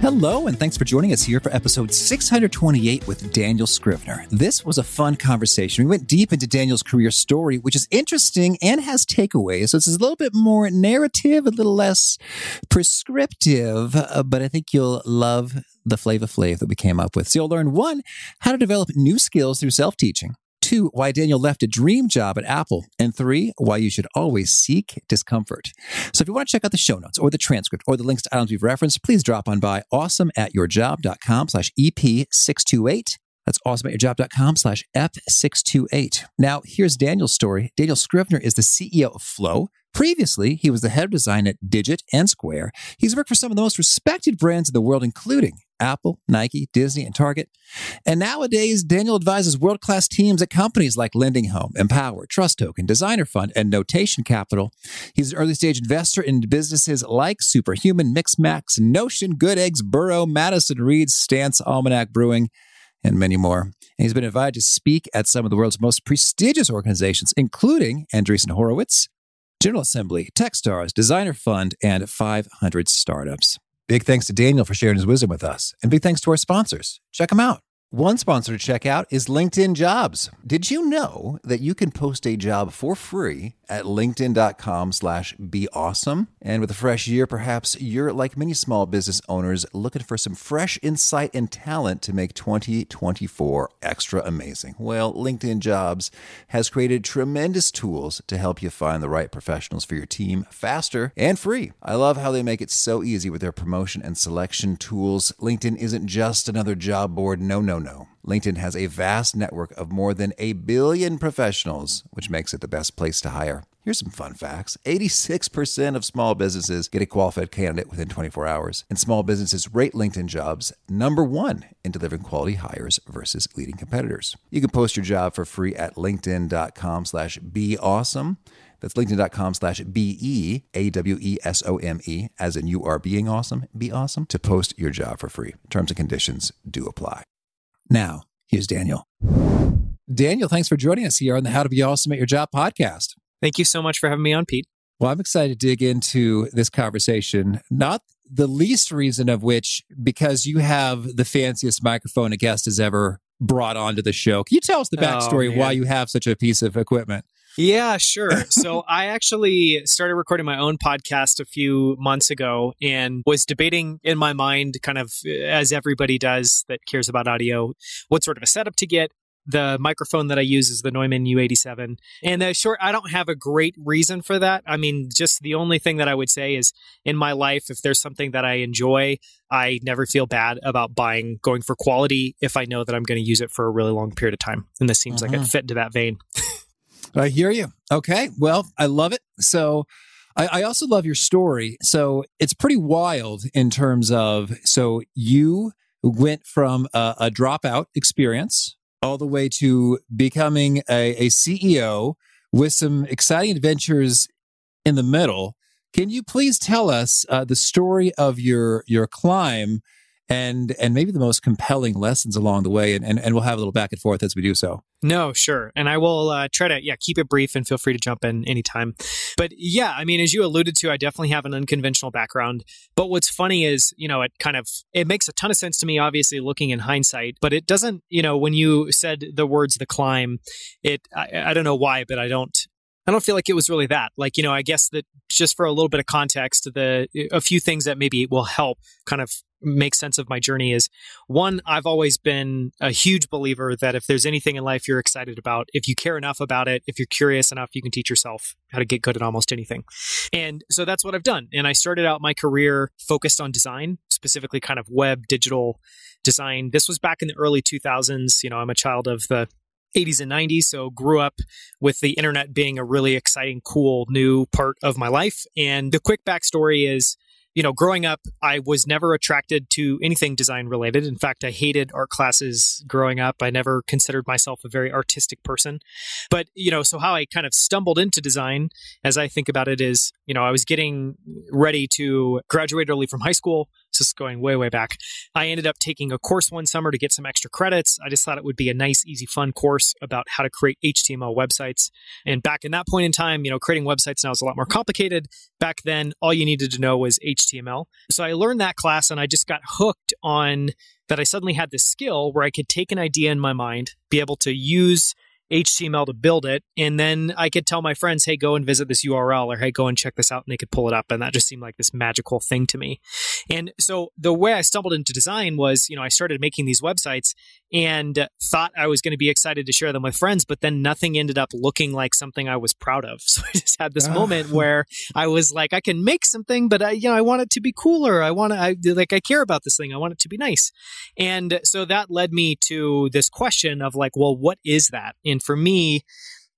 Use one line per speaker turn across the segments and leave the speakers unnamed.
Hello, and thanks for joining us here for episode 628 with Daniel Scrivener. This was a fun conversation. We went deep into Daniel's career story, which is interesting and has takeaways. So it's a little bit more narrative, a little less prescriptive, uh, but I think you'll love the flavor flav that we came up with. So you'll learn one, how to develop new skills through self teaching. Two, why Daniel left a dream job at Apple. And three, why you should always seek discomfort. So if you want to check out the show notes or the transcript or the links to items we've referenced, please drop on by awesomeatyourjob.com slash EP628. That's awesomeatyourjob.com slash F628. Now, here's Daniel's story. Daniel Scrivener is the CEO of Flow. Previously, he was the head of design at Digit and Square. He's worked for some of the most respected brands in the world, including Apple, Nike, Disney, and Target. And nowadays, Daniel advises world class teams at companies like Lending Home, Empower, Trust Token, Designer Fund, and Notation Capital. He's an early stage investor in businesses like Superhuman, Mixmax, Notion, Good Eggs, Burrow, Madison Reed, Stance, Almanac Brewing, and many more. And he's been invited to speak at some of the world's most prestigious organizations, including Andreessen Horowitz, General Assembly, Techstars, Designer Fund, and 500 startups. Big thanks to Daniel for sharing his wisdom with us. And big thanks to our sponsors. Check them out. One sponsor to check out is LinkedIn Jobs. Did you know that you can post a job for free at linkedin.com slash be awesome? And with a fresh year, perhaps you're like many small business owners looking for some fresh insight and talent to make 2024 extra amazing. Well, LinkedIn Jobs has created tremendous tools to help you find the right professionals for your team faster and free. I love how they make it so easy with their promotion and selection tools. LinkedIn isn't just another job board. No, no, no. LinkedIn has a vast network of more than a billion professionals, which makes it the best place to hire. Here's some fun facts 86% of small businesses get a qualified candidate within 24 hours, and small businesses rate LinkedIn jobs number one in delivering quality hires versus leading competitors. You can post your job for free at linkedin.com slash be awesome. That's linkedin.com slash B E A W E S O M E, as in you are being awesome, be awesome, to post your job for free. Terms and conditions do apply. Now, here's Daniel. Daniel, thanks for joining us here on the How to Be Awesome at Your Job podcast.
Thank you so much for having me on, Pete.
Well, I'm excited to dig into this conversation, not the least reason of which because you have the fanciest microphone a guest has ever brought onto the show. Can you tell us the oh, backstory
Oh,
why you have such a piece of equipment?
Yeah, sure. so I actually started recording my own podcast a few months ago and was debating in my mind, kind of as everybody does that cares about audio, what sort of a setup to get. The microphone that I use is the Neumann U87. And the short, I don't have a great reason for that. I mean, just the only thing that I would say is in my life, if there's something that I enjoy, I never feel bad about buying, going for quality if I know that I'm going to use it for a really long period of time. And this seems like it
Mhm.
fit into that vein.
I hear you. Okay. Well, I love it. So I, I also love your story. So it's pretty wild in terms of so you went from a, a dropout experience all the way to becoming a, a CEO with some exciting adventures in the middle. Can you please tell us uh, the story of your your climb and and maybe the most compelling lessons along the way? And, and, and we'll have a little back and forth as we do so.
No, sure. And I will uh, try to, yeah, keep it brief and feel free to jump in anytime. But yeah, I mean, as you alluded to, I definitely have an unconventional background. But what's funny is, you know, it kind of, it makes a ton of sense to me, obviously, looking in hindsight, but it doesn't, you know, when you said the words the climb, it, I, I don't know why, but I don't, I don't feel like it was really that. Like, you know, I guess that just for a little bit of context, the a few things that maybe will help kind of make sense of my journey is one, I've always been a huge believer that if there's anything in life you're excited about, if you care enough about it, if you're curious enough, you can teach yourself how to get good at almost anything. And so that's what I've done. And I started out my career focused on design, specifically kind of web digital design. This was back in the early 2000s. You know, I'm a child of the 80s and 90s, so grew up with the internet being a really exciting, cool new part of my life. And the quick backstory is you know, growing up, I was never attracted to anything design related. In fact, I hated art classes growing up. I never considered myself a very artistic person. But, you know, so how I kind of stumbled into design as I think about it is, you know, I was getting ready to graduate early from high school. This is going way, way back. I ended up taking a course one summer to get some extra credits. I just thought it would be a nice, easy, fun course about how to create HTML websites. And back in that point in time, you know, creating websites now is a lot more complicated. Back then, all you needed to know was HTML. So I learned that class and I just got hooked on that I suddenly had this skill where I could take an idea in my mind, be able to use HTML to build it. And then I could tell my friends, hey, go and visit this URL or hey, go and check this out. And they could pull it up. And that just seemed like this magical thing to me. And so the way I stumbled into design was, you know, I started making these websites and thought I was going to be excited to share them with friends, but then nothing ended up looking like something I was proud of. So I just had this oh. moment where I was like, I can make something, but I, you know, I want it to be cooler. I want to, I like, I care about this thing. I want it to be nice. And so that led me to this question of like, well, what is that? And for me,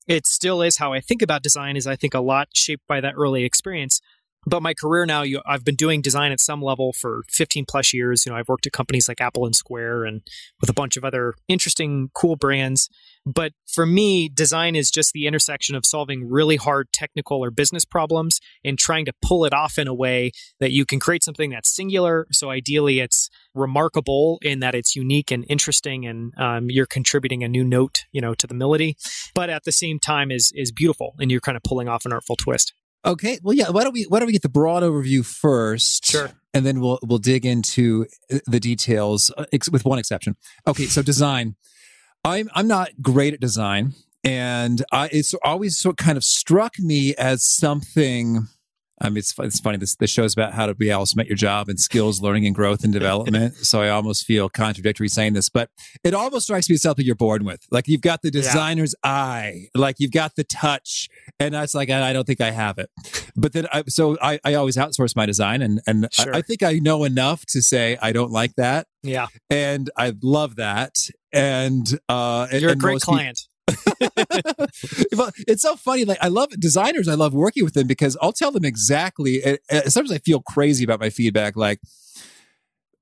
it still is how I think about design is I think a lot shaped by that early experience but my career now you, i've been doing design at some level for 15 plus years. You know i've worked at companies like apple and square and with a bunch of other interesting cool brands. But for me design is just the intersection of solving really hard technical or business problems and trying to pull it off in a way that you can create something that's singular. So ideally it's remarkable in that it's unique and interesting and um, you're contributing a new note you know to the melody but at the same time is is beautiful and you're kind of pulling off an artful twist
Okay. Well, yeah. Why don't we Why don't we get the broad overview first?
Sure.
And then we'll we'll dig into uh, the details, uh, ex- with one exception. Okay. So design. I'm I'm not great at design, and I, it's always sort kind of struck me as something I mean, it's, it's funny. This, this show's about how to be able to at your job and skills, learning and growth and development. so I almost feel contradictory saying this, but it almost strikes me as something you're born with. Like you've got the designer's yeah. eye, like you've got the touch. And that's like, I, I don't think I have it. But then, I, so I, I always outsource my design. And, and sure. I, I think I know enough to say I don't like that.
Yeah.
And I love that. And, uh,
you're
and
a great client. People,
it's so funny. Like I love designers. I love working with them because I'll tell them exactly. Eh, eh, sometimes I feel crazy about my feedback. Like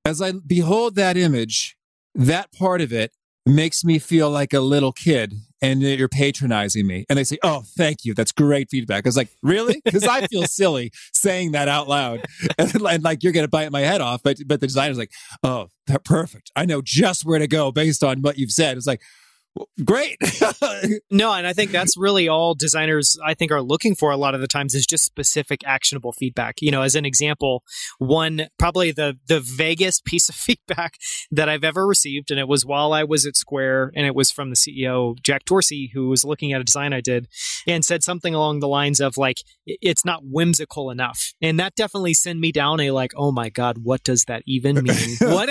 as I behold that image, that part of it makes me feel like a little kid and you're patronizing me. And they say, Oh, thank you. That's great feedback. I was like, Really? Because I feel silly saying that out loud. And, and like you're gonna bite my head off. But but the designer's like, Oh, perfect. I know just where to go based on what you've said. It's like, great.
no, and I think that's really all designers I think are looking for a lot of the times is just specific actionable feedback. You know, as an example, one probably the the vaguest piece of feedback that I've ever received and it was while I was at Square and it was from the CEO Jack Dorsey who was looking at a design I did and said something along the lines of like it's not whimsical enough. And that definitely sent me down a like, "Oh my god, what does that even mean?" what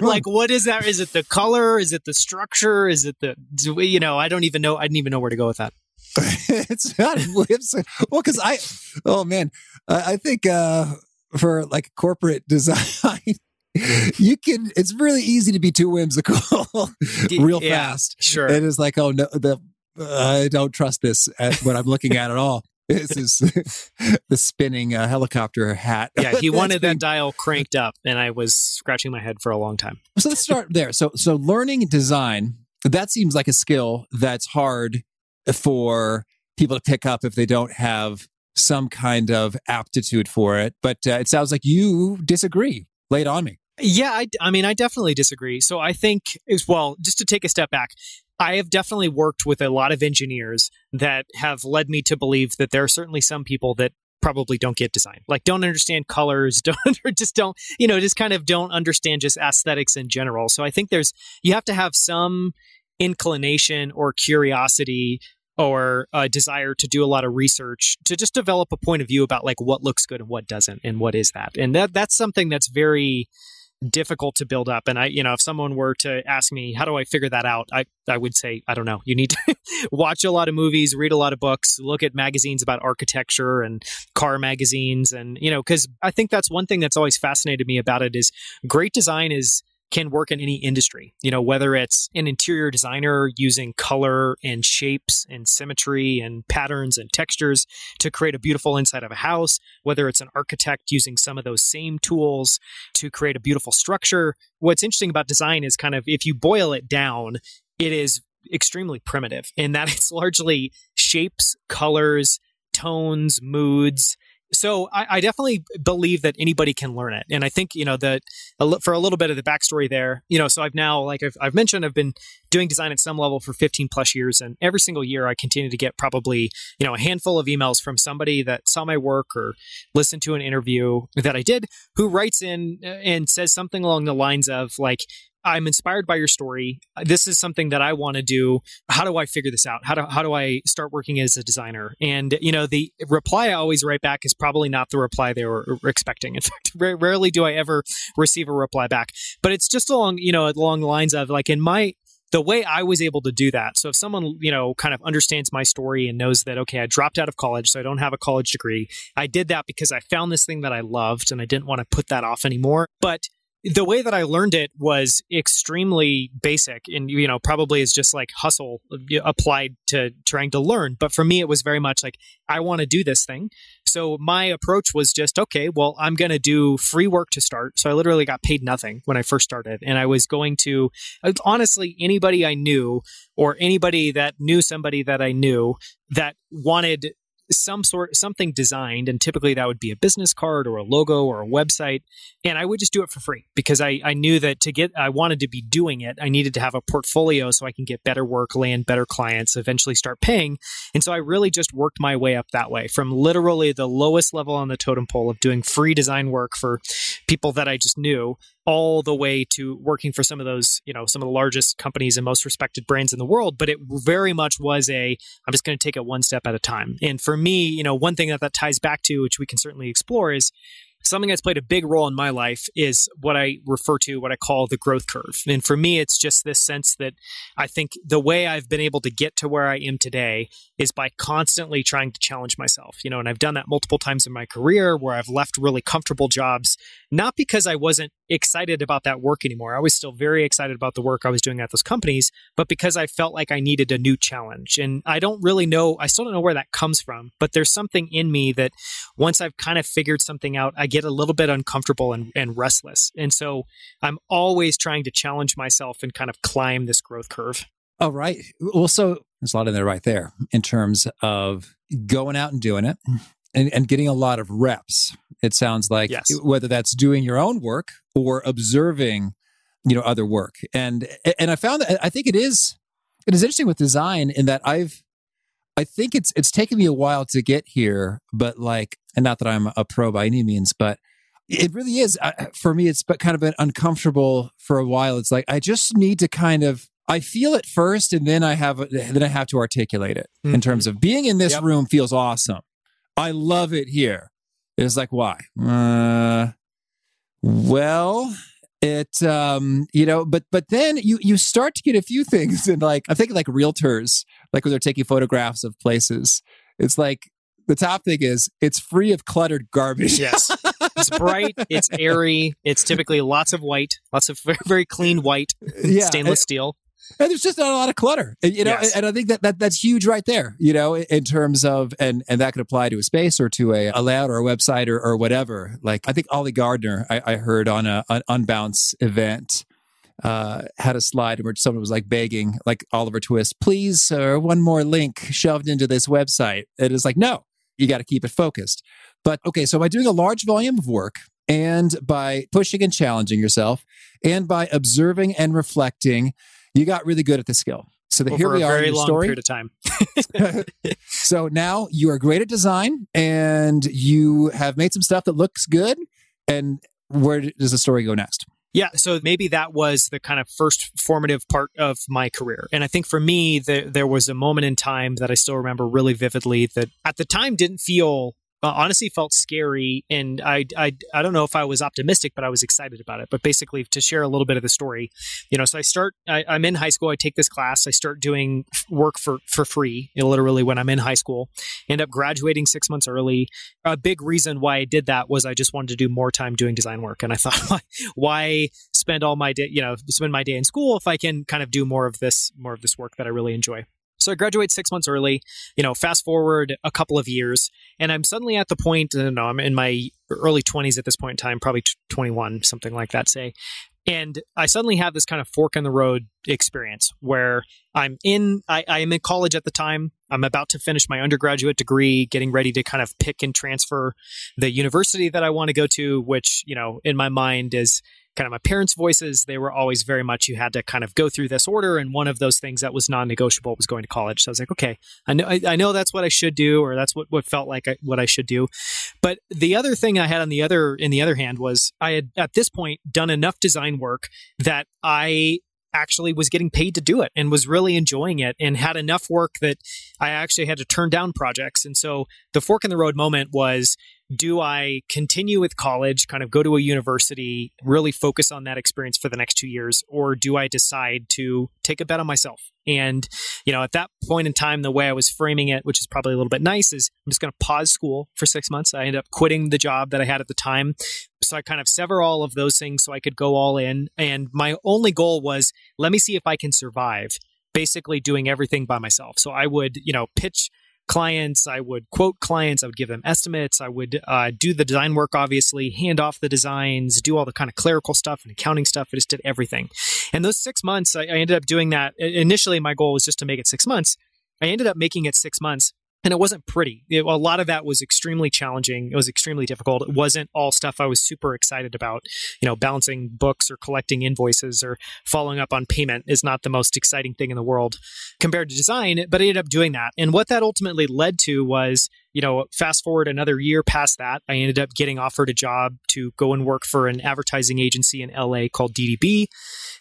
like what is that? Is it the color? Is it the structure? Is it the you know, I don't even know. I didn't even know where to go with that.
it's not whimsical. Well, because I, oh man, I, I think uh, for like corporate design, you can. It's really easy to be too whimsical, real yeah, fast.
Sure,
it is like, oh no, the I don't trust this at what I'm looking at at all. This is the spinning uh, helicopter hat.
Yeah, he wanted that dial cranked up, and I was scratching my head for a long time.
So let's start there. So, so learning design that seems like a skill that's hard for people to pick up if they don't have some kind of aptitude for it. But uh, it sounds like you disagree. Lay it on me.
Yeah, I, I mean, I definitely disagree. So I think, as well, just to take a step back, I have definitely worked with a lot of engineers that have led me to believe that there are certainly some people that probably don't get design. Like don't understand colors don't just don't you know just kind of don't understand just aesthetics in general. So i think there's you have to have some inclination or curiosity or a desire to do a lot of research to just develop a point of view about like what looks good and what doesn't and what is that. And that that's something that's very difficult to build up. And i you know if someone were to ask me how do i figure that out? I i would say i don't know. You need to watch a lot of movies read a lot of books look at magazines about architecture and car magazines. And you know cuz i think that's one thing that's always fascinated me about it is great design is can work in any industry. You know, whether it's an interior designer using color and shapes and symmetry and patterns and textures to create a beautiful inside of a house, whether it's an architect using some of those same tools to create a beautiful structure. What's interesting about design is kind of if you boil it down, it is extremely primitive in that it's largely shapes, colors, tones, moods, so I, I, definitely believe that anybody can learn it and i think you know that for a little bit of the backstory there you know so i've now like I've, I've, mentioned i've been doing design at some level for 15 plus years and every single year i continue to get probably you know a handful of emails from somebody that saw my work or listened to an interview that i did who writes in uh, and says something along the lines of like I'm inspired by your story. This is something that I want to do. How do I figure this out? How do how do I start working as a designer? And you know, the reply I always write back is probably not the reply they were expecting. In fact, rarely do I ever receive a reply back. But it's just along you know along the lines of like in my the way I was able to do that. So if someone, you know, kind of understands my story and knows that, okay, I dropped out of college, so I don't have a college degree. I did that because I found this thing that I loved and I didn't want to put that off anymore. But the way that I learned it was extremely basic and you know probably is just like hustle applied to trying to learn. But for me it was very much like I want to do this thing. So my approach was just okay well I'm going to do free work to start. So I literally got paid nothing when I first started. And I was going to uh, honestly anybody I knew or anybody that knew somebody that I knew that wanted some sort something designed and typically that would be a business card or a logo or a website and i would just do it for free because i, I knew that to get i wanted to be doing it i needed to have a portfolio so i can get better work land better clients eventually start paying and so i really just worked my way up that way from literally the lowest level on the totem pole of doing free design work for people that i just knew all the way to working for some of those, you know, some of the largest companies and most respected brands in the world. But it very much was a, I'm just going to take it one step at a time. And for me, you know, one thing that that ties back to, which we can certainly explore, is something that's played a big role in my life is what I refer to, what I call the growth curve. And for me, it's just this sense that I think the way I've been able to get to where I am today is by constantly trying to challenge myself. You know, and I've done that multiple times in my career where I've left really comfortable jobs, not because I wasn't excited about that work anymore. I was still very excited about the work I was doing at those companies, but because I felt like I needed a new challenge. And I don't really know, I still don't know where that comes from, but there's something in me that once I've kind of figured something out, I get a little bit uncomfortable and, and restless. And so I'm always trying to challenge myself and kind of climb this growth curve.
Oh, right. Well, so there's a lot in there right there in terms of going out and doing it and, and getting a lot of reps. It sounds like
yes.
whether that's doing your own work or observing, you know, other work. And and I found that I think it is it is interesting with design in that I've I think it's it's taken me a while to get here, but like, and not that I'm a pro by any means, but it really is for me. It's but kind of been uncomfortable for a while. It's like I just need to kind of I feel it first, and then I have then I have to articulate it mm-hmm. in terms of being in this yep. room feels awesome. I love it here. It's like why? Uh, well, it um you know but but then you you start to get a few things and like i'm thinking like realtors like when they're taking photographs of places it's like the top thing is it's free of cluttered garbage
yes it's bright it's airy it's typically lots of white lots of very, very clean white yeah, stainless steel
and there's just not a lot of clutter you know yes. and i think that, that that's huge right there you know in terms of and and that could apply to a space or to a, a layout or a website or, or whatever like i think Oli Gardner i, I heard on a, an unbounce event uh, had a slide where someone was like begging, like Oliver Twist, please, uh, one more link shoved into this website. It is like, no, you got to keep it focused. But okay, so by doing a large volume of work and by pushing and challenging yourself and by observing and reflecting, you got really good at the skill. So the,
here
we
are
in
your
story.
period of time.
so now you are great at design and you have made some stuff that looks good. And where does the story go next?
Yeah, so maybe that was the kind of first formative part of my career. And I think for me, the, there was a moment in time that I still remember really vividly that at the time didn't feel uh, honestly felt scary and I, I i don't know if i was optimistic but i was excited about it. But basically to share a little bit of the story you know so i start I, am in high school i take this class i start doing work for for free literally when i'm in high school end up graduating six months early. A big reason why i did that was i just wanted to do more time doing design work and i thought why, why spend all my day you know spend my day in school if i can kind of do more of this more of this work that i really enjoy so I graduate six months early, you know, fast forward a couple of years, and I'm suddenly at the point, I don't know, I'm in my early 20s at this point in time, probably 21, something like that, say. And I suddenly have this kind of fork in the road experience where I'm in, I, I am in college at the time. I'm about to finish my undergraduate degree, getting ready to kind of pick and transfer the university that I want to go to, which, you know, in my mind is kind of my parents' voices, they were always very much you had to kind of go through this order. And one of those things that was non-negotiable was going to college. So I was like, okay, I know I, I know that's what I should do, or that's what, what felt like I, what I should do. But the other thing I had on the other in the other hand was I had at this point done enough design work that I actually was getting paid to do it and was really enjoying it and had enough work that I actually had to turn down projects. And so the fork in the road moment was do I continue with college, kind of go to a university, really focus on that experience for the next two years, or do I decide to take a bet on myself? And, you know, at that point in time, the way I was framing it, which is probably a little bit nice, is I'm just going to pause school for six months. I ended up quitting the job that I had at the time. So I kind of sever all of those things so I could go all in. And my only goal was let me see if I can survive basically doing everything by myself. So I would, you know, pitch clients. I would quote clients. I would give them estimates. I would uh, do the design work, obviously, hand off the designs, do all the kind of clerical stuff and accounting stuff. I just did everything. And those six months, I, I ended up doing that. Initially, my goal was just to make it six months. I ended up making it six months and it wasn't pretty. It, a lot of that was extremely challenging. It was extremely difficult. It wasn't all stuff I was super excited about. You know, balancing books or collecting invoices or following up on payment is not the most exciting thing in the world compared to design, but I ended up doing that. And what that ultimately led to was you know, fast forward another year past that, I ended up getting offered a job to go and work for an advertising agency in LA called DDB.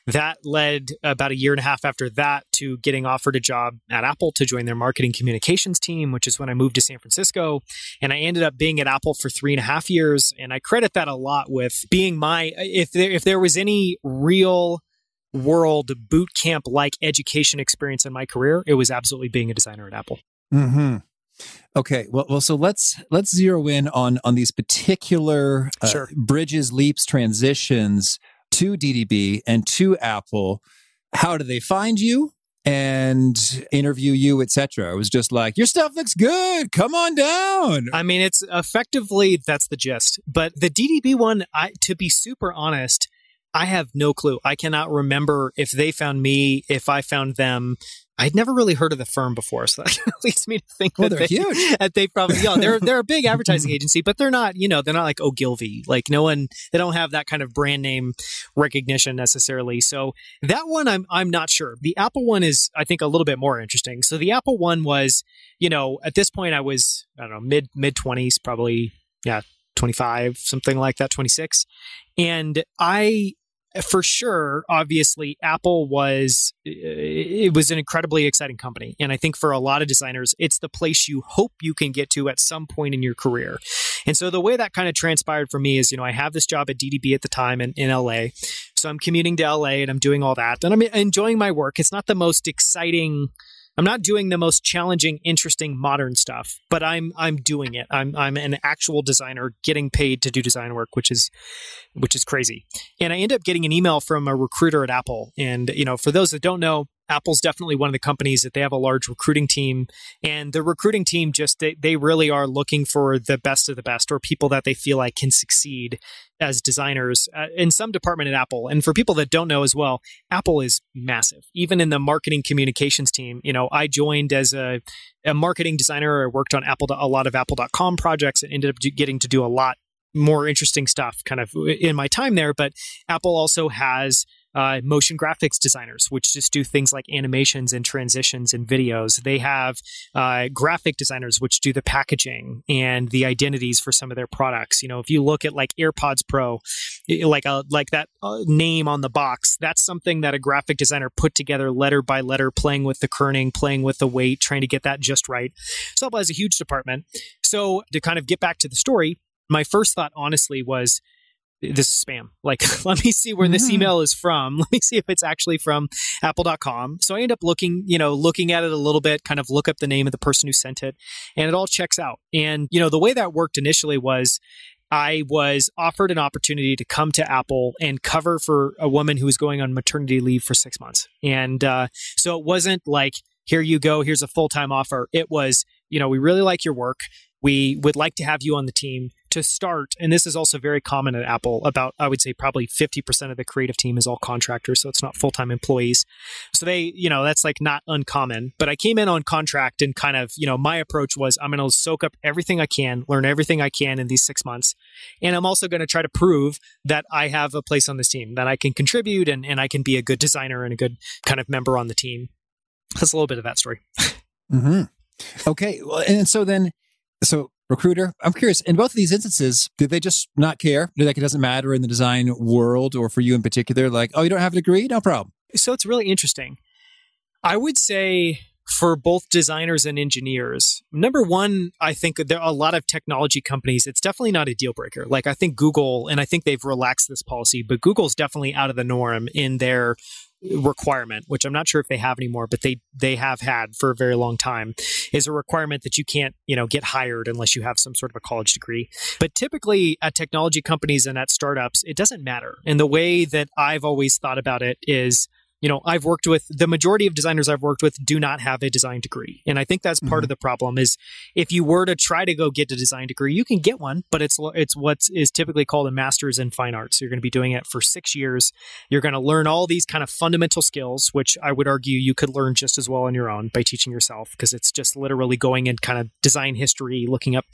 That led about a year and a half after that to getting offered a job at Apple to join their marketing communications team, which is when I moved to San Francisco. And I ended up being at Apple for three and a half years. And I credit that a lot with being my, if there, if there was any real world boot camp like education experience in my career, it was absolutely being a designer at Apple.
Mm-hmm. Okay, well, well, so let's let's zero in on on these particular uh, sure. bridges, leaps, transitions to DDB and to Apple. How do they find you and interview you, etc.? It was just like your stuff looks good. Come on down.
I mean, it's effectively that's the gist. But the DDB one, I to be super honest, I have no clue. I cannot remember if they found me, if I found them. I'd never really heard of the firm before, so that leads me to think
well,
that
they're
they,
huge.
That they probably, yeah, they're they're a big advertising agency, but they're not, you know, they're not like Ogilvy. Like no one, they don't have that kind of brand name recognition necessarily. So that one, I'm I'm not sure. The Apple one is, I think, a little bit more interesting. So the Apple one was, you know, at this point, I was, I don't know, mid mid twenties, probably, yeah, 25, something like that, 26. And I for sure, obviously, Apple was it was an incredibly exciting company, and I think for a lot of designers, it's the place you hope you can get to at some point in your career. And so the way that kind of transpired for me is, you know, I have this job at DDB at the time in, in LA, so I'm commuting to LA and I'm doing all that, and I'm enjoying my work. It's not the most exciting I'm not doing the most challenging, interesting modern stuff, but I'm I'm doing it. I'm I'm an actual designer getting paid to do design work, which is which is crazy. And I end up getting an email from a recruiter at Apple. And you know, for those that don't know, Apple's definitely one of the companies that they have a large recruiting team, and the recruiting team just they, they really are looking for the best of the best or people that they feel like can succeed as designers uh, in some department at Apple. And for people that don't know as well, Apple is massive. Even in the marketing communications team, you know, I joined as a, a marketing designer. I worked on Apple a lot of Apple.com projects and ended up getting to do a lot more interesting stuff kind of in my time there. But Apple also has uh, motion graphics designers, which just do things like animations and transitions and videos. They have uh, graphic designers, which do the packaging and the identities for some of their products. You know, if you look at like AirPods Pro, like a like that uh, name on the box, that's something that a graphic designer put together letter by letter, playing with the kerning, playing with the weight, trying to get that just right. So Apple has a huge department. So to kind of get back to the story, my first thought honestly was this is spam. Like, let me see where this mm-hmm. email is from. Let me see if it's actually from apple.com. So I end up looking, you know, looking at it a little bit, kind of look up the name of the person who sent it, and it all checks out. And, you know, the way that worked initially was I was offered an opportunity to come to Apple and cover for a woman who was going on maternity leave for six months. And uh, so it wasn't like, here you go, here's a full time offer. It was, you know, we really like your work. We would like to have you on the team to start, and this is also very common at Apple, about, I would say, probably 50% of the creative team is all contractors, so it's not full time employees. So they, you know, that's like not uncommon. But I came in on contract and kind of, you know, my approach was I'm going to soak up everything I can, learn everything I can in these six months. And I'm also going to try to prove that I have a place on this team, that I can contribute and, and I can be a good designer and a good kind of member on the team. That's a little bit of that story.
mm-hmm. Okay. Well, and so then, so recruiter. I'm curious, in both of these instances, did they just not care? Like it doesn't matter in the design world or for you in particular? Like, oh, you don't have a degree? No problem.
So it's really interesting. I would say for both designers and engineers, number one, I think there are a lot of technology companies. It's definitely not a deal breaker. Like I think Google, and I think they've relaxed this policy, but Google's definitely out of the norm in their requirement, which I'm not sure if they have anymore, but they they have had for a very long time, is a requirement that you can't you know get hired unless you have some sort of a college degree. But typically at technology companies and at startups, it doesn't matter. And the way that I've always thought about it is you know i've worked with the majority of designers i've worked with do not have a design degree. And i think that's part mm-hmm. of the problem is if you were to try to go get a design degree you can get one but it's it's what is typically called a master's in fine arts. You're going to be doing it for six years. You're going to learn all these kind of fundamental skills which i would argue you could learn just as well on your own by teaching yourself because it's just literally going in kind of design history looking up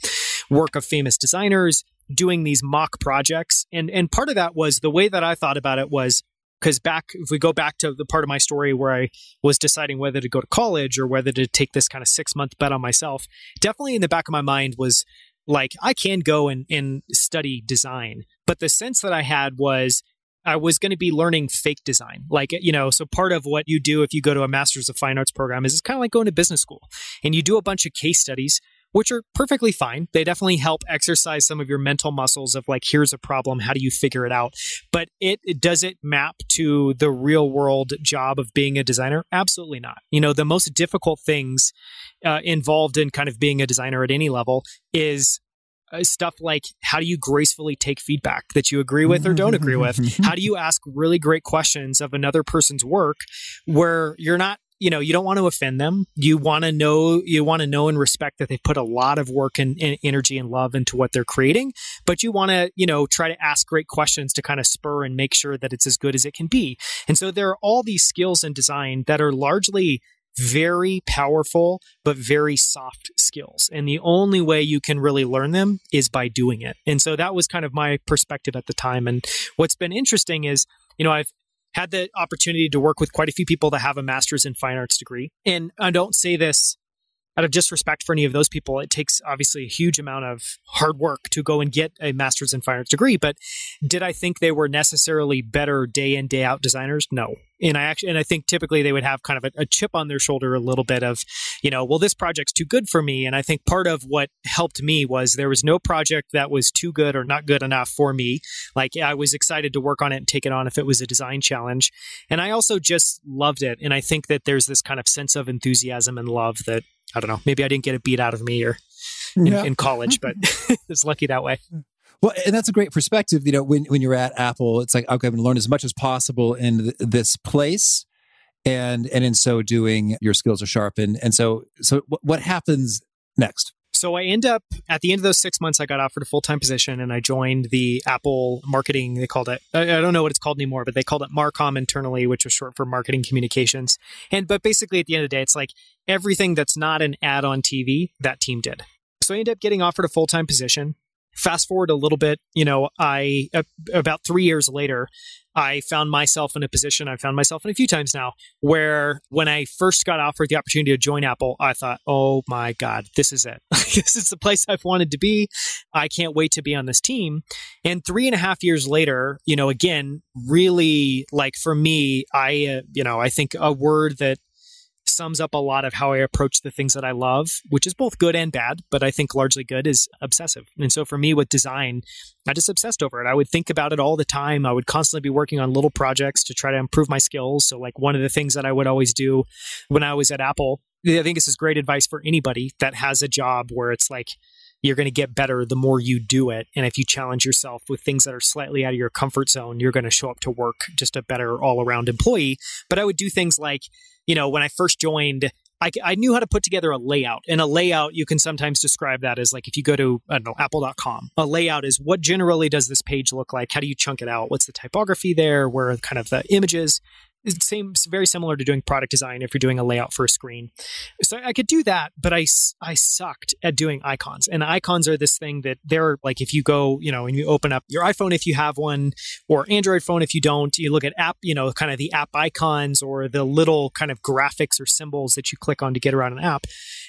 work of famous designers doing these mock projects. And and part of that was the way that i thought about it was because back if we go back to the part of my story where i was deciding whether to go to college or whether to take this kind of six month bet on myself definitely in the back of my mind was like i can go and, and study design but the sense that i had was I was going to be learning fake design. Like, you know, so part of what you do if you go to a master's of fine arts program is it's kind of like going to business school and you do a bunch of case studies which are perfectly fine. They definitely help exercise some of your mental muscles of like, here's a problem, how do you figure it out? But it, it does it map to the real world job of being a designer? Absolutely not. You know, the most difficult things uh, involved in kind of being a designer at any level is uh, stuff like how do you gracefully take feedback that you agree with or don't agree with? How do you ask really great questions of another person's work where you're not you know you don't want to offend them. You want to know you want to know and respect that they put a lot of work and, and, energy and love into what they're creating but you want to you know try to ask great questions to kind of spur and make sure that it's as good as it can be. And so there are all these skills in design that are largely very powerful but very soft skills. And the only way you can really learn them is by doing it. And so that was kind of my perspective at the time. And what's been interesting is you know i've had the opportunity to work with quite a few people that have a master's in fine arts degree. And I don't say this out of disrespect for any of those people. It takes obviously a huge amount of hard work to go and get a master's in fine arts degree. But did I think they were necessarily better day in, day out designers? No and I actually and I think typically they would have kind of a, a, chip on their shoulder a little bit of, you know, well this project's too good for me. And I think part of what helped me was there was no project that was too good or not good enough for me. Like I was excited to work on it and take it on if it was a design challenge. And I also just loved it. And I think that there's this kind of sense of enthusiasm and love that I don't know, maybe I didn't get a beat out of me or in, yeah. in college, but it's lucky that way. Hmm.
Well, and that's a great perspective. You know, when, when you're at Apple, it's like, okay, I'm going to learn as much as possible in th- this place. And, and in so doing, your skills are sharpened. And so, so w- what happens next?
So I end up at the end of those six months, I got offered a full time position and I joined the Apple marketing. They called it, I don't know what it's called anymore, but they called it Marcom internally, which was short for marketing communications. And, but basically at the end of the day, it's like everything that's not an ad on TV, that team did. So I ended up getting offered a full time position fast forward a little bit, you know, I about three years later, I found myself in a position, I found myself in a few times now, where when I first got offered the opportunity to join Apple, I thought, oh my God, this is it. this is the place I've wanted to be. I can't wait to be on this team. And three and a half years later, you know, again, really like for me, I, uh, you know, I think a word that sums up a lot of how I approach the things that I love, which is both good and bad, but I think largely good is obsessive. And so for me with design, I just obsessed over it. I would think about it all the time. I would constantly be working on little projects to try to improve my skills. So like one of the things that I would always do when I was at Apple, I think this is great advice for anybody that has a job where it's like you're going to get better the more you do it. And if you challenge yourself with things that are slightly out of your comfort zone, you're going to show up to work just a better all around employee. But I would do things like, you know, when I first joined, I, I, knew how to put together a layout. And a layout, you can sometimes describe that as like if you go to, I don't know, apple.com, a layout is what generally does this page look like? How do you chunk it out? What's the typography there? Where are kind of the images? It seems very similar to doing product design if you're doing a layout for a screen. So I could do that, but I, I sucked at doing icons. And icons are this thing that they're like if you go, you know, and you open up your iPhone if you have one, or Android phone if you don't, you look at app, you know, kind of the app icons or the little kind of graphics or symbols that you click on to get around an app.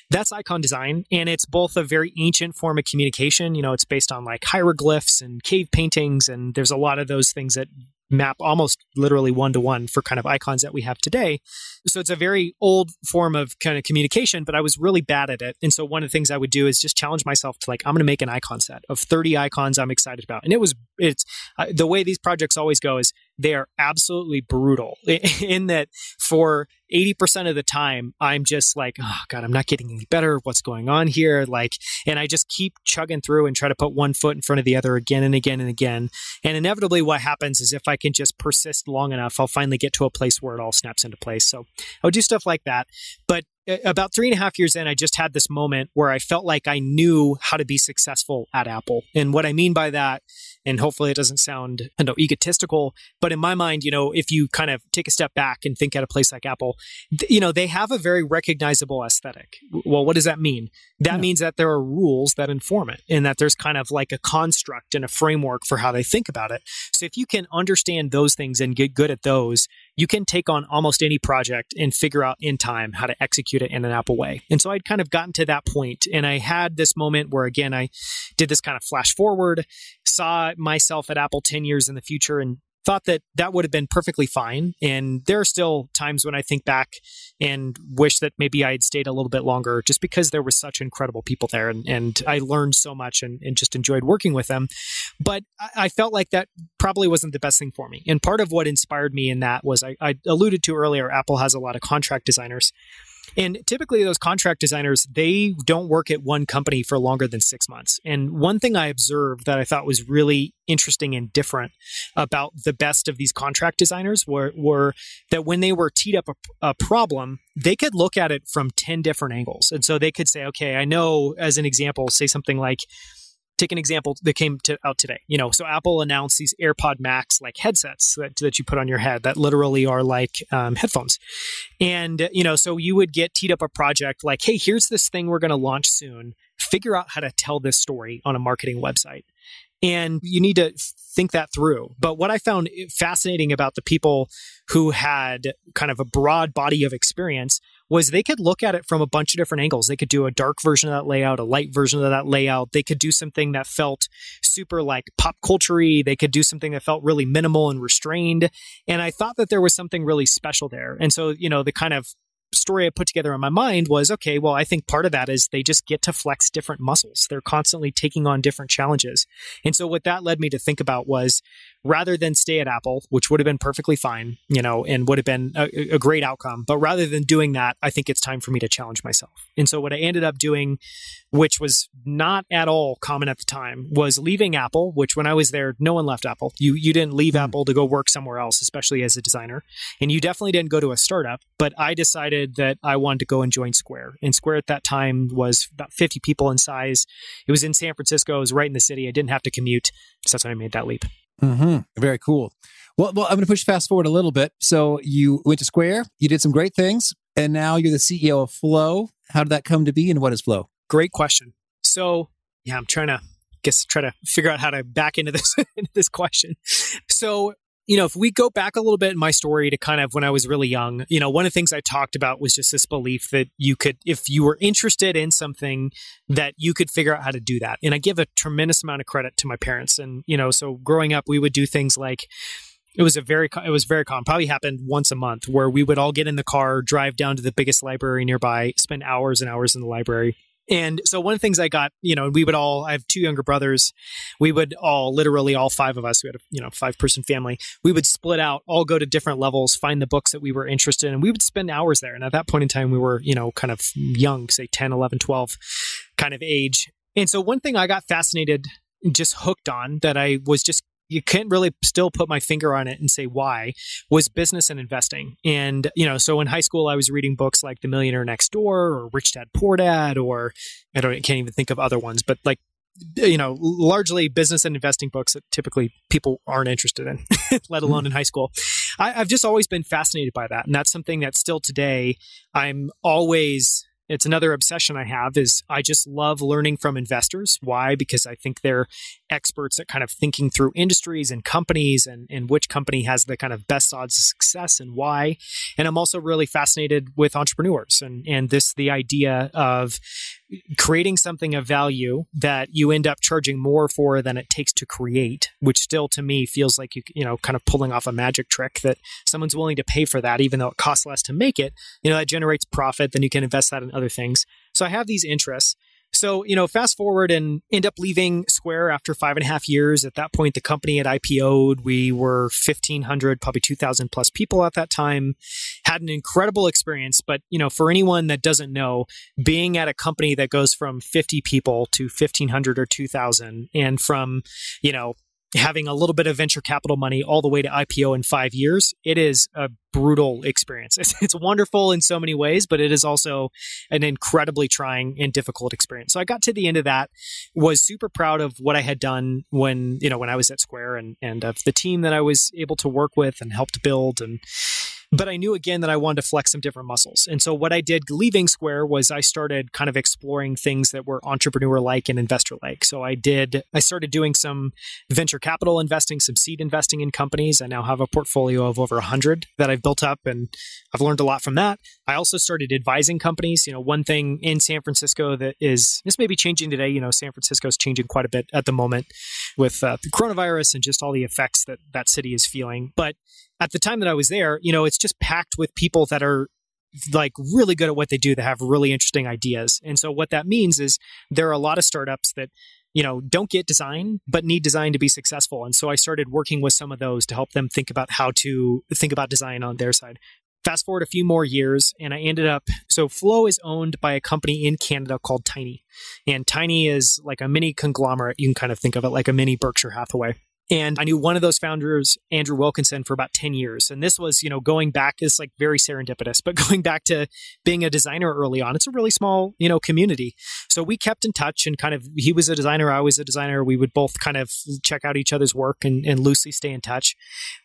That's icon design. And it's both a very ancient form of communication. You know, it's based on like hieroglyphs and cave paintings. And there's a lot of those things that map almost literally one to one for kind of icons that we have today. So it's a very old form of kind of communication, but I was really bad at it. And so one of the things I would do is just challenge myself to like, I'm going to make an icon set of 30 icons I'm excited about. And it was, it's uh, the way these projects always go is they are absolutely brutal in that for 80% of the time, I'm just like, oh God, I'm not getting any better. What's going on here? Like, and I just keep chugging through and try to put one foot in front of the other again and again and again. And inevitably, what happens is if I can just persist long enough, I'll finally get to a place where it all snaps into place. So I would do stuff like that. But uh, about three and a half years in, I just had this moment where I felt like I knew how to be successful at Apple. And what I mean by that, and hopefully it doesn't sound I know, egotistical, but in my mind, you know, if you kind of take a step back and think at a place like Apple, th- you know, they have a very recognizable aesthetic. Well, what does that mean? That yeah. means that there are rules that inform it and that there's kind of like a construct and a framework for how they think about it. So if you can understand those things and get good at those, you can take on almost any project and figure out in time how to execute it in an Apple way. And so I'd kind of gotten to that point and I had this moment where again I did this kind of flash forward, saw myself at Apple 10 years in the future and thought that that would have been perfectly fine. And there are still times when I think back and wish that maybe I had stayed a little bit longer just because there were such incredible people there and, and I learned so much and, and just enjoyed working with them. But I, I, felt like that probably wasn't the best thing for me. And part of what inspired me in that was I, I alluded to earlier, Apple has a lot of contract designers. And typically, those contract designers, they don't work at one company for longer than six months. And one thing I observed that I thought was really interesting and different about the best of these contract designers were, were that when they were teed up a, a problem, they could look at it from 10 different angles. And so they could say, okay, I know, as an example, say something like, take an example that came to, out today. You know, so Apple announced these AirPod Max like headsets that, that you put on your head that literally are like um, headphones. And, you know, so you would get teed up a project like, hey, here's this thing we're going to launch soon. Figure out how to tell this story on a marketing website. And you need to think that through. But what I found fascinating about the people who had kind of a broad body of experience was they could look at it from a bunch of different angles. They could do a dark version of that layout, a light version of that layout. They could do something that felt super like pop culture They could do something that felt really minimal and restrained. And I thought that there was something really special there. And so, you know, the kind of story I put together in my mind was okay, well, I think part of that is they just get to flex different muscles. They're constantly taking on different challenges. And so what that led me to think about was rather than stay at Apple, which would have been perfectly fine, you know, and would have been a, a, great outcome. But rather than doing that, I think it's time for me to challenge myself. And so what I ended up doing, which was not at all common at the time, was leaving Apple, which when I was there, no one left Apple. You you didn't leave mm. Apple to go work somewhere else, especially as a designer. And you definitely didn't go to a startup, but I decided that I wanted to go and join Square. And Square at that time was about 50 people in size. It was in San Francisco, it was right in the city. I didn't have to commute. So that's when I made that leap.
Mm-hmm. Very cool. Well, well, I'm going to push fast forward a little bit. So you went to Square, you did some great things, and now you're the CEO of Flow. How did that come to be, and what is Flow?
Great question. So, yeah, I'm trying to guess try to figure out how to back into this into this question. So you know, if we go back a little bit in my story to kind of when I was really young, you know, one of the things I talked about was just this belief that you could, if you were interested in something, that you could figure out how to do that. And I give a tremendous amount of credit to my parents. And, you know, so growing up, we would do things like, it was a very it was very common probably happened once a month where we would all get in the car drive down to the biggest library nearby spend hours and hours in the library and so one of the things I got, you know, we would all, I have two younger brothers. We would all, literally all five of us, we had a, you know, five person family. We would split out, all go to different levels, find the books that we were interested in. And we would spend hours there. And at that point in time, we were, you know, kind of young, say 10, 11, 12 kind of age. And so one thing I got fascinated, just hooked on that I was just you can't really still put my finger on it and say why was business and investing. And you know so in high school i was reading books like the millionaire next door or rich dad poor dad or i don't I can't even think of other ones but like you know largely business and investing books that typically people aren't interested in let alone in high school. I, i've just always been fascinated by that and that's something that still today i'm always it's another obsession I have is I just love learning from investors. Why? Because I think they're experts at kind of thinking through industries and companies and, and which company has the kind of best odds of success and why. And I'm also really fascinated with entrepreneurs and, and this the idea of creating something of value that you end up charging more for than it takes to create, which still to me feels like you you know kind of pulling off a magic trick that someone's willing to pay for that, even though it costs less to make it. You know that generates profit, then you can invest that in other things. So I have these interests. So, you know, fast forward and end up leaving Square after five and a half years. At that point, the company had IPO'd. We were 1,500, probably 2,000 plus people at that time. Had an incredible experience. But, you know, for anyone that doesn't know, being at a company that goes from 50 people to 1,500 or 2,000 and from, you know, having a little bit of venture capital money all the way to IPO in five years, it is a brutal experience. It's, it's, wonderful in so many ways, but it is also an incredibly trying and difficult experience. So I got to the end of that, was super proud of what I had done when, you know, when I was at Square and, and of the team that I was able to work with and helped build and, but I knew again that I wanted to flex some different muscles. And so what I did leaving Square was I started kind of exploring things that were entrepreneur like and investor like. So I did, I started doing some venture capital investing, some seed investing in companies. I now have a portfolio of over 100 that I've built up and I've learned a lot from that. I also started advising companies. You know, one thing in San Francisco that is, this may be changing today. You know, San Francisco is changing quite a bit at the moment with uh, the coronavirus and just all the effects that that city is feeling. But at the time that I was there, you know, it's just packed with people that are like really good at what they do that have really interesting ideas. And so what that means is there are a lot of startups that you know don't get design but need design to be successful. And so i started working with some of those to help them think about how to think about design on their side. Fast forward a few more years and i ended up so flow is owned by a company in canada called tiny. And tiny is like a mini conglomerate. You can kind of think of it like a mini berkshire hathaway and I knew one of those founders, Andrew Wilkinson, for about 10 years. And this was, you know, going back, it's like very serendipitous, but going back to being a designer early on, it's a really small, you know, community. So we kept in touch and kind of, he was a designer, I was a designer. We would both kind of check out each other's work and, and loosely stay in touch.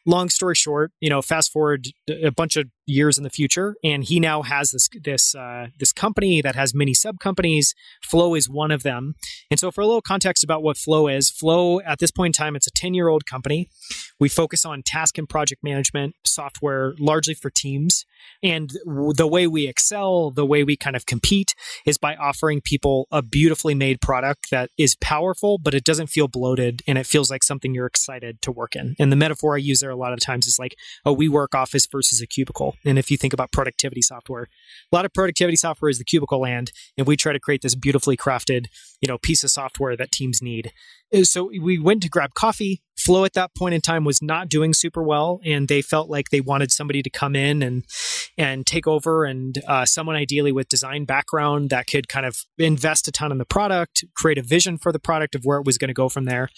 Long story short, you know, fast forward a bunch of years in the future, and he now has this, this, uh, this company that has many sub companies. Flow is one of them. And so for a little context about what Flow is, Flow at this point in time, it's a 10 year old company. We focus on task and project management software largely for teams. And the way we excel, the way we kind of compete is by offering people a beautifully made product that is powerful, but it doesn't feel bloated and it feels like something you're excited to work in. And the metaphor I use there a lot of times is like a WeWork office versus a cubicle. And if you think about productivity software, a lot of productivity software is the cubicle land, and we try to create this beautifully crafted, you know, piece of software that teams need. Uh, so we went to grab coffee. Flow at that point in time was not doing super well, and they felt like they wanted somebody to come in and and take over, and uh, someone ideally with design background that could kind of invest a ton in the product, create a vision for the product of where it was going to go from there.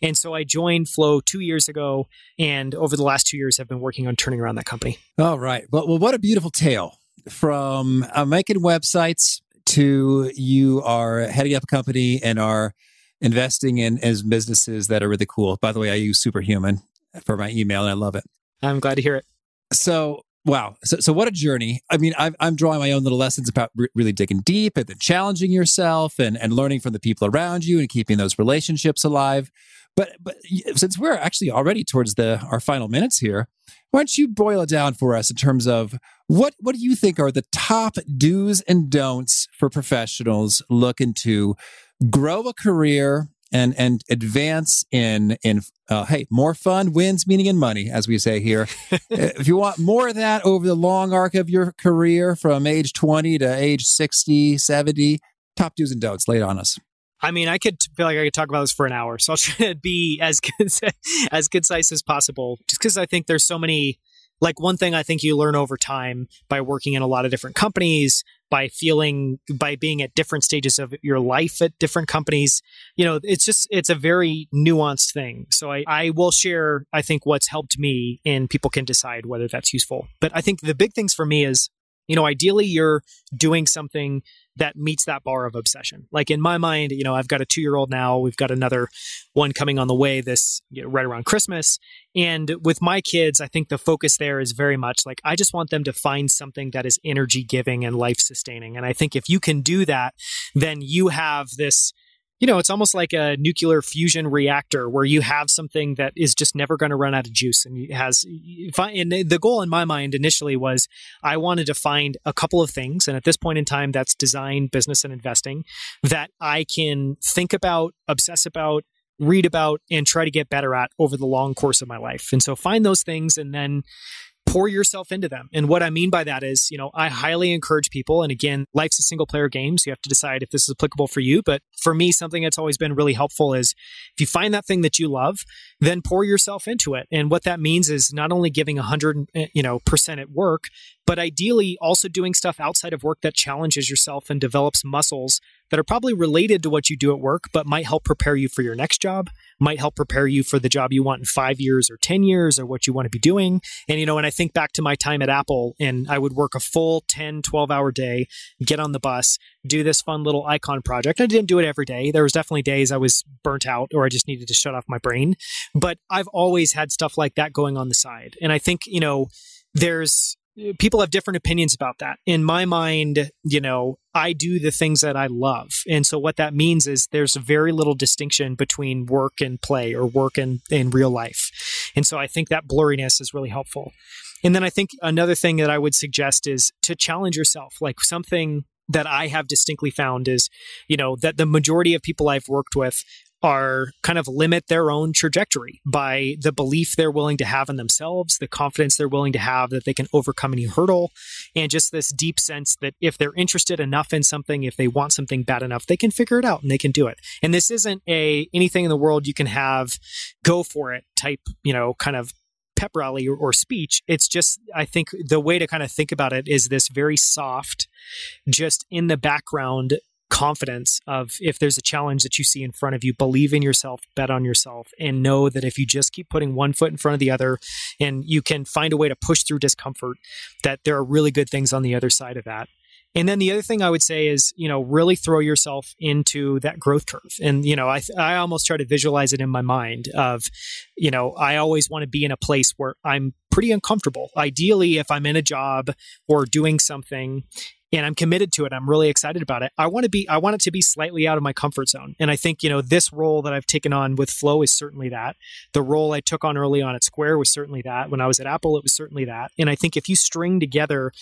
And so I joined Flow two years ago, and over the last two years, have been working on turning around that company.
All right, well, well what a beautiful tale from uh, making websites to you are heading up a company and are investing in as businesses that are really cool. By the way, I use Superhuman for my email and I love it.
I'm glad to hear it.
So Wow. So, so what a journey. I mean, I'm, I'm drawing my own little lessons about re- really digging deep and then challenging yourself and, and learning from the people around you and keeping those relationships alive. But, but since we're actually already towards the our final minutes here, why don't you boil it down for us in terms of what what do you think are the top do's and don'ts for professionals looking to grow a career and and advance in in uh, hey more fun wins meaning and money as we say here if you want more of that over the long arc of your career from age 20 to age 60 70 top do's and don'ts laid on us
I mean, I could feel like I could talk about this for an hour, so I'll try to be as as concise as possible. Just because I think there's so many. Like one thing I think you learn over time by working in a lot of different companies, by feeling by being at different stages of your life at different companies. You know it's just it's a very nuanced thing. So i i will share i think what's helped me and people can decide whether that's useful. But i think the big things for me is you know ideally you're doing something that meets that bar of obsession. Like in my mind, you know, I've got a two year old now. We've got another one coming on the way this you know, right around Christmas. And with my kids, I think the focus there is very much like I just want them to find something that is energy giving and life sustaining. And I think if you can do that, then you have this you know, it's almost like a nuclear fusion reactor where you have something that is just never going to run out of juice and has. And the goal in my mind initially was I wanted to find a couple of things, and at this point in time, that's design, business, and investing that I can think about, obsess about, read about, and try to get better at over the long course of my life. And so find those things and then pour yourself into them. And what I mean by that is, you know, I highly encourage people. And again, life's a single player game. So you have to decide if this is applicable for you. But for me, something that's always been really helpful is if you find that thing that you love, then pour yourself into it. And what that means is not only giving a hundred, eh, you know, percent at work, but ideally also doing stuff outside of work that challenges yourself and develops muscles that are probably related to what you do at work, but might help prepare you for your next job, might help prepare you for the job you want in five years or 10 years or what you want to be doing. And, you know, when I think back to my time at Apple and I would work a full 10, 12 hour day, get on the bus, do this fun little icon project. I didn't do it every day. There was definitely days I was burnt out or I just needed to shut off my brain. But I've always had stuff like that going on the side. And I think, you know, there's people have different opinions about that. In my mind, you know, I do the things that I love. And so what that means is there's very little distinction between work and play or work and in real life. And so I think that blurriness is really helpful. And then I think another thing that I would suggest is to challenge yourself, like something that I have distinctly found is, you know, that the majority of people I've worked with are kind of limit their own trajectory by the belief they're willing to have in themselves, the confidence they're willing to have that they can overcome any hurdle, and just this deep sense that if they're interested enough in something, if they want something bad enough, they can figure it out and they can do it. And this isn't a anything in the world you can have go for it type, you know, kind of pep rally or, or, speech. It's just, I think the way to kind of think about it is this very soft, just in the background confidence of if there's a challenge that you see in front of you, believe in yourself, bet on yourself, and know that if you just keep putting one foot in front of the other and you can find a way to push through discomfort, that there are really good things on the other side of that. And then the other thing I would say is, you know, really throw yourself into that growth curve. And, you know, I, I almost try to visualize it in my mind of, you know, I always want to be in a place where I'm pretty uncomfortable. Ideally, if I'm in a job or doing something and I'm committed to it. I'm really excited about it. I want to be I want it to be slightly out of my comfort zone. And I think, you know, this role that I've taken on with Flow is certainly that. The role I took on early on at Square was certainly that. When I was at Apple, it was certainly that. And I think if you string together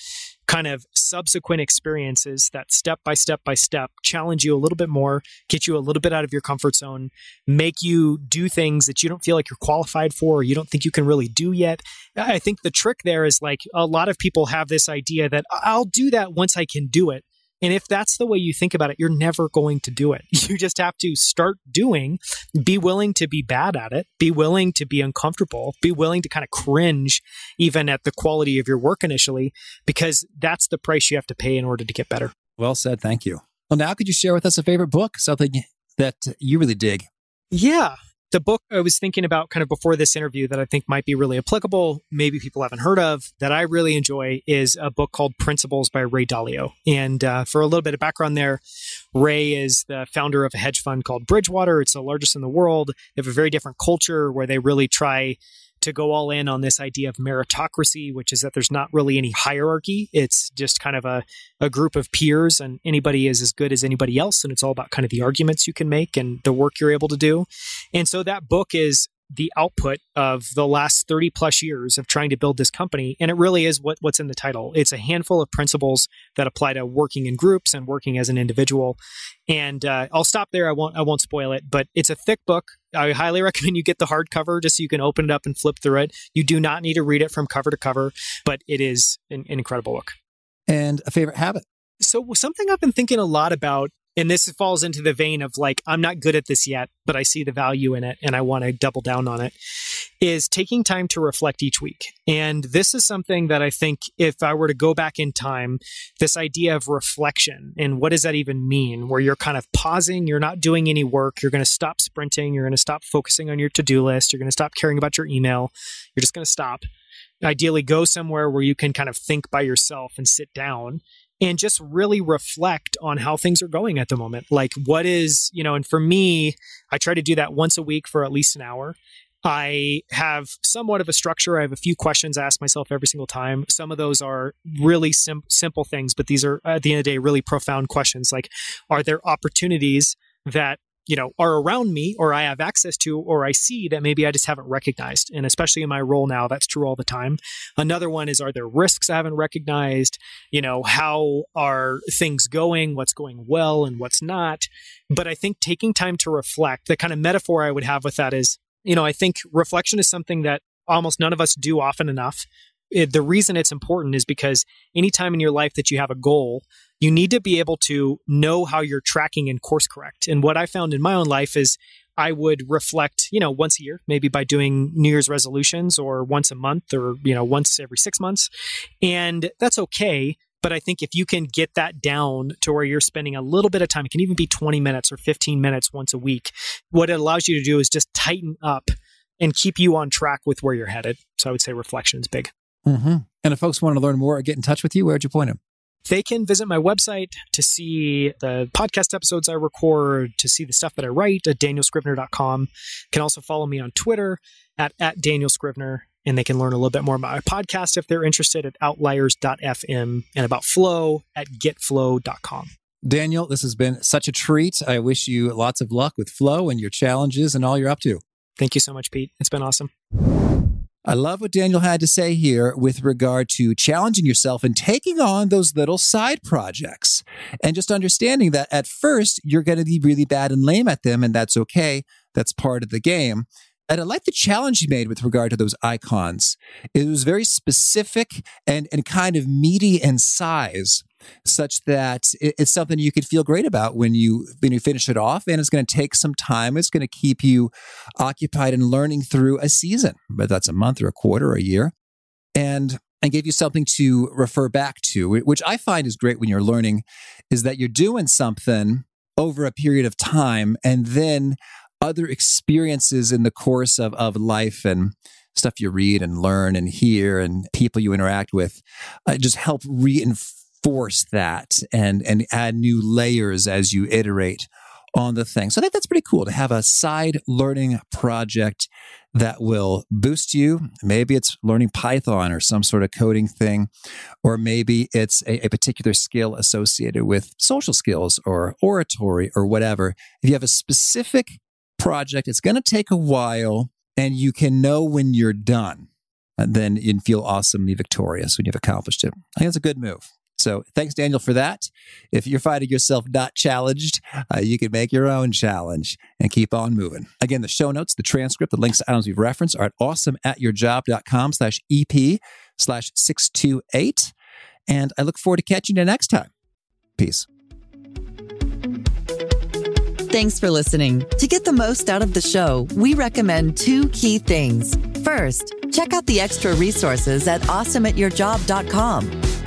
kind of subsequent experiences that step by step by step challenge you a little bit more, get you a little bit out of your comfort zone, make you do things that you don't feel like you're qualified for or you don't think you can really do yet. I think the trick there is like a lot of people have this idea that I'll do that once I can do it. And if that's the way you think about it, you're never going to do it. You just have to start doing, be willing to be bad at it, be willing to be uncomfortable, be willing to kind of cringe even at the quality of your work initially, because that's the price you have to pay in order to get better.
Well said. Thank you. Well, now could you share with us a favorite book, something that you really dig?
Yeah the book I was thinking about kind of before this interview that I think might be really applicable, maybe people haven't heard of, that I really enjoy is a book called Principles by Ray Dalio. And uh, for a little bit of background there, Ray is the founder of a hedge fund called Bridgewater. It's the largest in the world. They have a very different culture where they really try to go all in on this idea of meritocracy, which is that there's not really any hierarchy. It's just kind of a, a group of peers, and anybody is as good as anybody else. And it's all about kind of the arguments you can make and the work you're able to do. And so that book is the output of the last 30 plus years of trying to build this company. And it really is what, what's in the title. It's a handful of principles that apply to working in groups and working as an individual. And uh, I'll stop there. I won't, I won't spoil it, but it's a thick book. I highly recommend you get the hardcover just so you can open it up and flip through it. You do not need to read it from cover to cover, but it is an, an incredible book.
And a favorite habit?
So, something I've been thinking a lot about and this falls into the vein of like i'm not good at this yet but i see the value in it and i want to double down on it is taking time to reflect each week. And this is something that i think if i were to go back in time this idea of reflection and what does that even mean? Where you're kind of pausing you're not doing any work you're going to stop sprinting you're going to stop focusing on your to-do list you're going to stop caring about your email you're just going to stop. Ideally go somewhere where you can kind of think by yourself and sit down and just really reflect on how things are going at the moment. Like, what is, you know, and for me, I try to do that once a week for at least an hour. I have somewhat of a structure. I have a few questions I ask myself every single time. Some of those are really sim- simple things, but these are, at the end of the day, really profound questions. Like, are there opportunities that you know are around me or i have access to or i see that maybe i just haven't recognized. And especially in my role now that's true all the time. Another one is are there risks i haven't recognized? You know how are things going? What's going well and what's not? But i think taking time to reflect the kind of metaphor i would have with that is you know i think reflection is something that almost none of us do often enough. The reason it's important is because anytime in your life that you have a goal you need to be able to know how you're tracking and course correct. And what I found in my own life is I would reflect, you know, once a year, maybe by doing New Year's resolutions or once a month or, you know, once every six months. And that's okay. But I think if you can get that down to where you're spending a little bit of time, it can even be 20 minutes or 15 minutes once a week. What it allows you to do is just tighten up and keep you on track with where you're headed. So I would say reflection is big.
Mm-hmm. And if folks want to learn more or get in touch with you, where'd you point them?
They can visit my website to see the podcast episodes I record, to see the stuff that I write at danielscrivner.com. Can also follow me on Twitter at, at Daniel Scrivner, and they can learn a little bit more about my podcast if they're interested at outliers.fm and about flow at getflow.com.
Daniel, this has been such a treat. I wish you lots of luck with flow and your challenges and all you're up to.
Thank you so much, Pete. It's been awesome.
I love what Daniel had to say here with regard to challenging yourself and taking on those little side projects and just understanding that at first you're going to be really bad and lame at them, and that's okay. That's part of the game. And I like the challenge you made with regard to those icons. It was very specific and, and kind of meaty in size such that it's something you could feel great about when you when you finish it off and it's going to take some time. It's going to keep you occupied and learning through a season but that's a month or a quarter or a year and and give you something to refer back to which i find is great when you're learning is that you're doing something over a period of time and then other experiences in the course of, of life and stuff you read and learn and hear and people you interact with uh, just help reinforce force that and and add new layers as you iterate on the thing. So I think that's pretty cool to have a side learning project that will boost you. Maybe it's learning Python or some sort of coding thing, or maybe it's a, a, particular skill associated with social skills or oratory or whatever. If you have a specific project, it's going to take a while and you can know when you're done. And then you feel awesomely victorious when you've accomplished it. I think that's a good move. So thanks, Daniel, for that. If you're finding yourself not challenged, uh, you can make your own challenge and keep on moving. Again, the show notes, the transcript, the links to items we've referenced are at awesomeatyourjob.com slash EP slash 628. And I look forward to catching you next time. Peace.
Thanks for listening. To get the most out of the show, we recommend two key things. First, check out the extra resources at awesomeatyourjob.com.